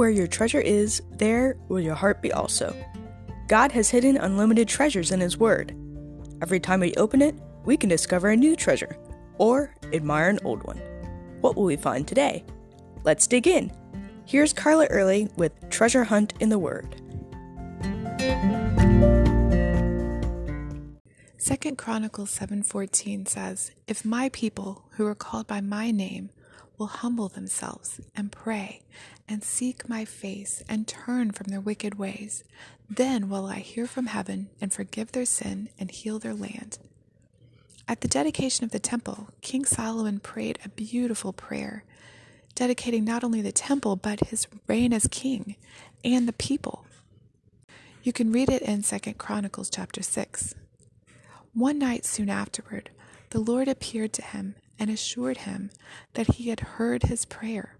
Where your treasure is, there will your heart be also. God has hidden unlimited treasures in His Word. Every time we open it, we can discover a new treasure or admire an old one. What will we find today? Let's dig in. Here's Carla Early with Treasure Hunt in the Word. Second Chronicles 7:14 says, "If my people who are called by my name will humble themselves and pray and seek my face and turn from their wicked ways, then will I hear from heaven and forgive their sin and heal their land. At the dedication of the temple, King Solomon prayed a beautiful prayer, dedicating not only the temple but his reign as king and the people. You can read it in 2 Chronicles chapter 6. One night soon afterward, the Lord appeared to him and assured him that he had heard his prayer.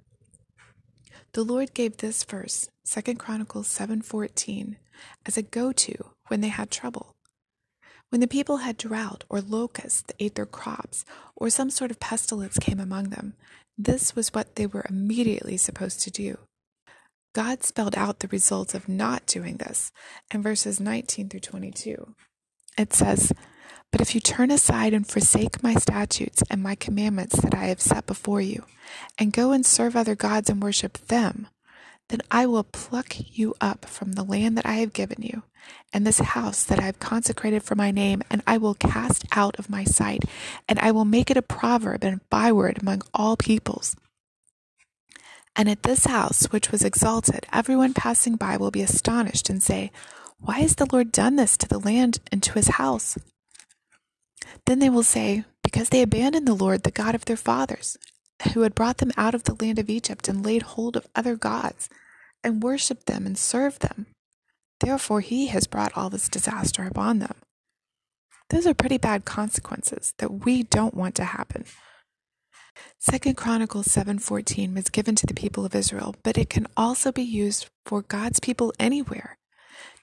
The Lord gave this verse, 2 Chronicles 7:14, as a go-to when they had trouble. When the people had drought or locusts that ate their crops, or some sort of pestilence came among them, this was what they were immediately supposed to do. God spelled out the results of not doing this in verses 19 through 22. It says, but if you turn aside and forsake my statutes and my commandments that I have set before you, and go and serve other gods and worship them, then I will pluck you up from the land that I have given you, and this house that I have consecrated for my name, and I will cast out of my sight, and I will make it a proverb and a byword among all peoples. And at this house, which was exalted, everyone passing by will be astonished and say, Why has the Lord done this to the land and to his house? Then they will say, Because they abandoned the Lord, the God of their fathers, who had brought them out of the land of Egypt and laid hold of other gods, and worshipped them and served them. Therefore, he has brought all this disaster upon them. Those are pretty bad consequences that we don't want to happen. Second Chronicles 7:14 was given to the people of Israel, but it can also be used for God's people anywhere.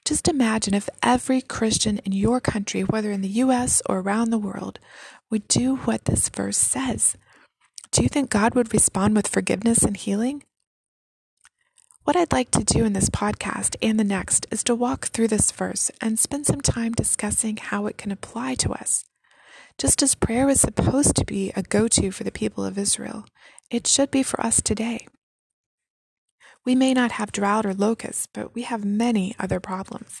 Just imagine if every Christian in your country, whether in the US or around the world, would do what this verse says. Do you think God would respond with forgiveness and healing? What I'd like to do in this podcast and the next is to walk through this verse and spend some time discussing how it can apply to us. Just as prayer was supposed to be a go to for the people of Israel, it should be for us today. We may not have drought or locusts, but we have many other problems.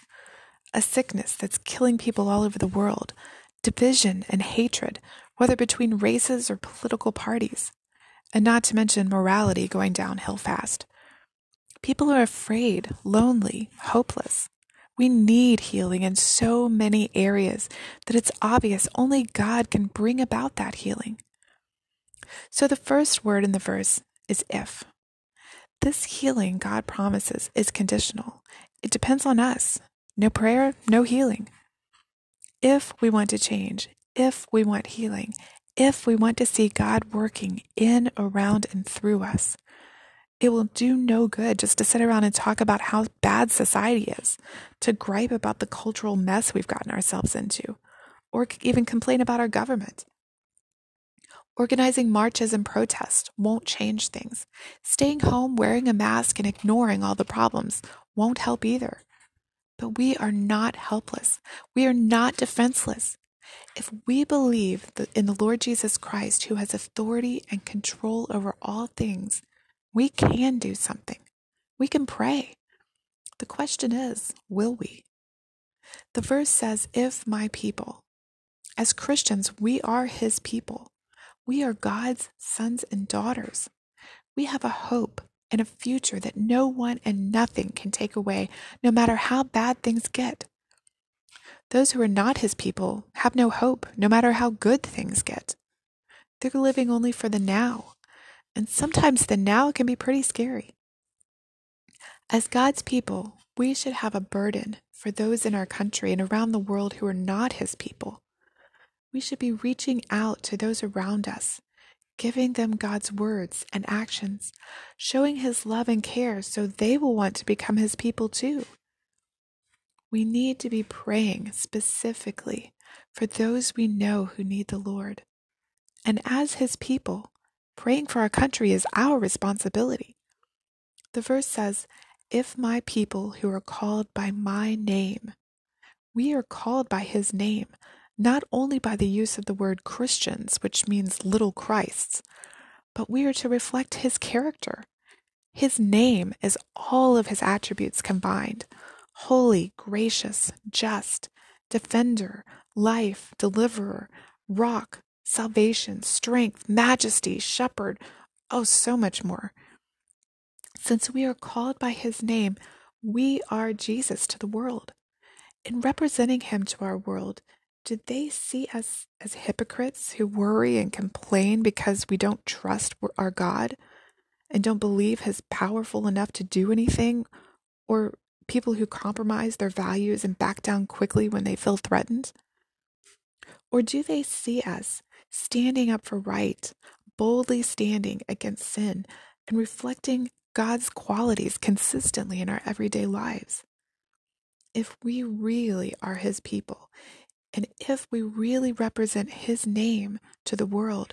A sickness that's killing people all over the world, division and hatred, whether between races or political parties, and not to mention morality going downhill fast. People are afraid, lonely, hopeless. We need healing in so many areas that it's obvious only God can bring about that healing. So the first word in the verse is if. This healing God promises is conditional. It depends on us. No prayer, no healing. If we want to change, if we want healing, if we want to see God working in, around, and through us, it will do no good just to sit around and talk about how bad society is, to gripe about the cultural mess we've gotten ourselves into, or even complain about our government. Organizing marches and protests won't change things. Staying home, wearing a mask, and ignoring all the problems won't help either. But we are not helpless. We are not defenseless. If we believe in the Lord Jesus Christ, who has authority and control over all things, we can do something. We can pray. The question is, will we? The verse says, If my people. As Christians, we are his people. We are God's sons and daughters. We have a hope and a future that no one and nothing can take away, no matter how bad things get. Those who are not his people have no hope, no matter how good things get. They're living only for the now, and sometimes the now can be pretty scary. As God's people, we should have a burden for those in our country and around the world who are not his people. We should be reaching out to those around us, giving them God's words and actions, showing His love and care so they will want to become His people too. We need to be praying specifically for those we know who need the Lord. And as His people, praying for our country is our responsibility. The verse says, If my people who are called by my name, we are called by his name, not only by the use of the word Christians, which means little Christs, but we are to reflect his character. His name is all of his attributes combined holy, gracious, just, defender, life, deliverer, rock, salvation, strength, majesty, shepherd, oh, so much more. Since we are called by his name, we are Jesus to the world. In representing him to our world, do they see us as hypocrites who worry and complain because we don't trust our God and don't believe He's powerful enough to do anything? Or people who compromise their values and back down quickly when they feel threatened? Or do they see us standing up for right, boldly standing against sin, and reflecting God's qualities consistently in our everyday lives? If we really are His people, and if we really represent His name to the world,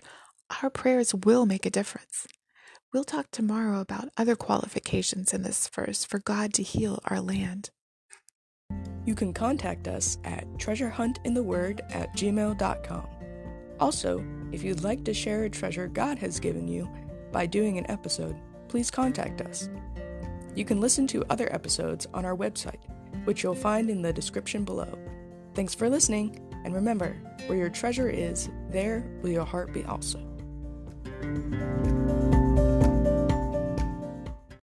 our prayers will make a difference. We'll talk tomorrow about other qualifications in this verse for God to heal our land. You can contact us at treasurehuntintheword at gmail.com. Also, if you'd like to share a treasure God has given you by doing an episode, please contact us. You can listen to other episodes on our website, which you'll find in the description below. Thanks for listening, and remember, where your treasure is, there will your heart be also.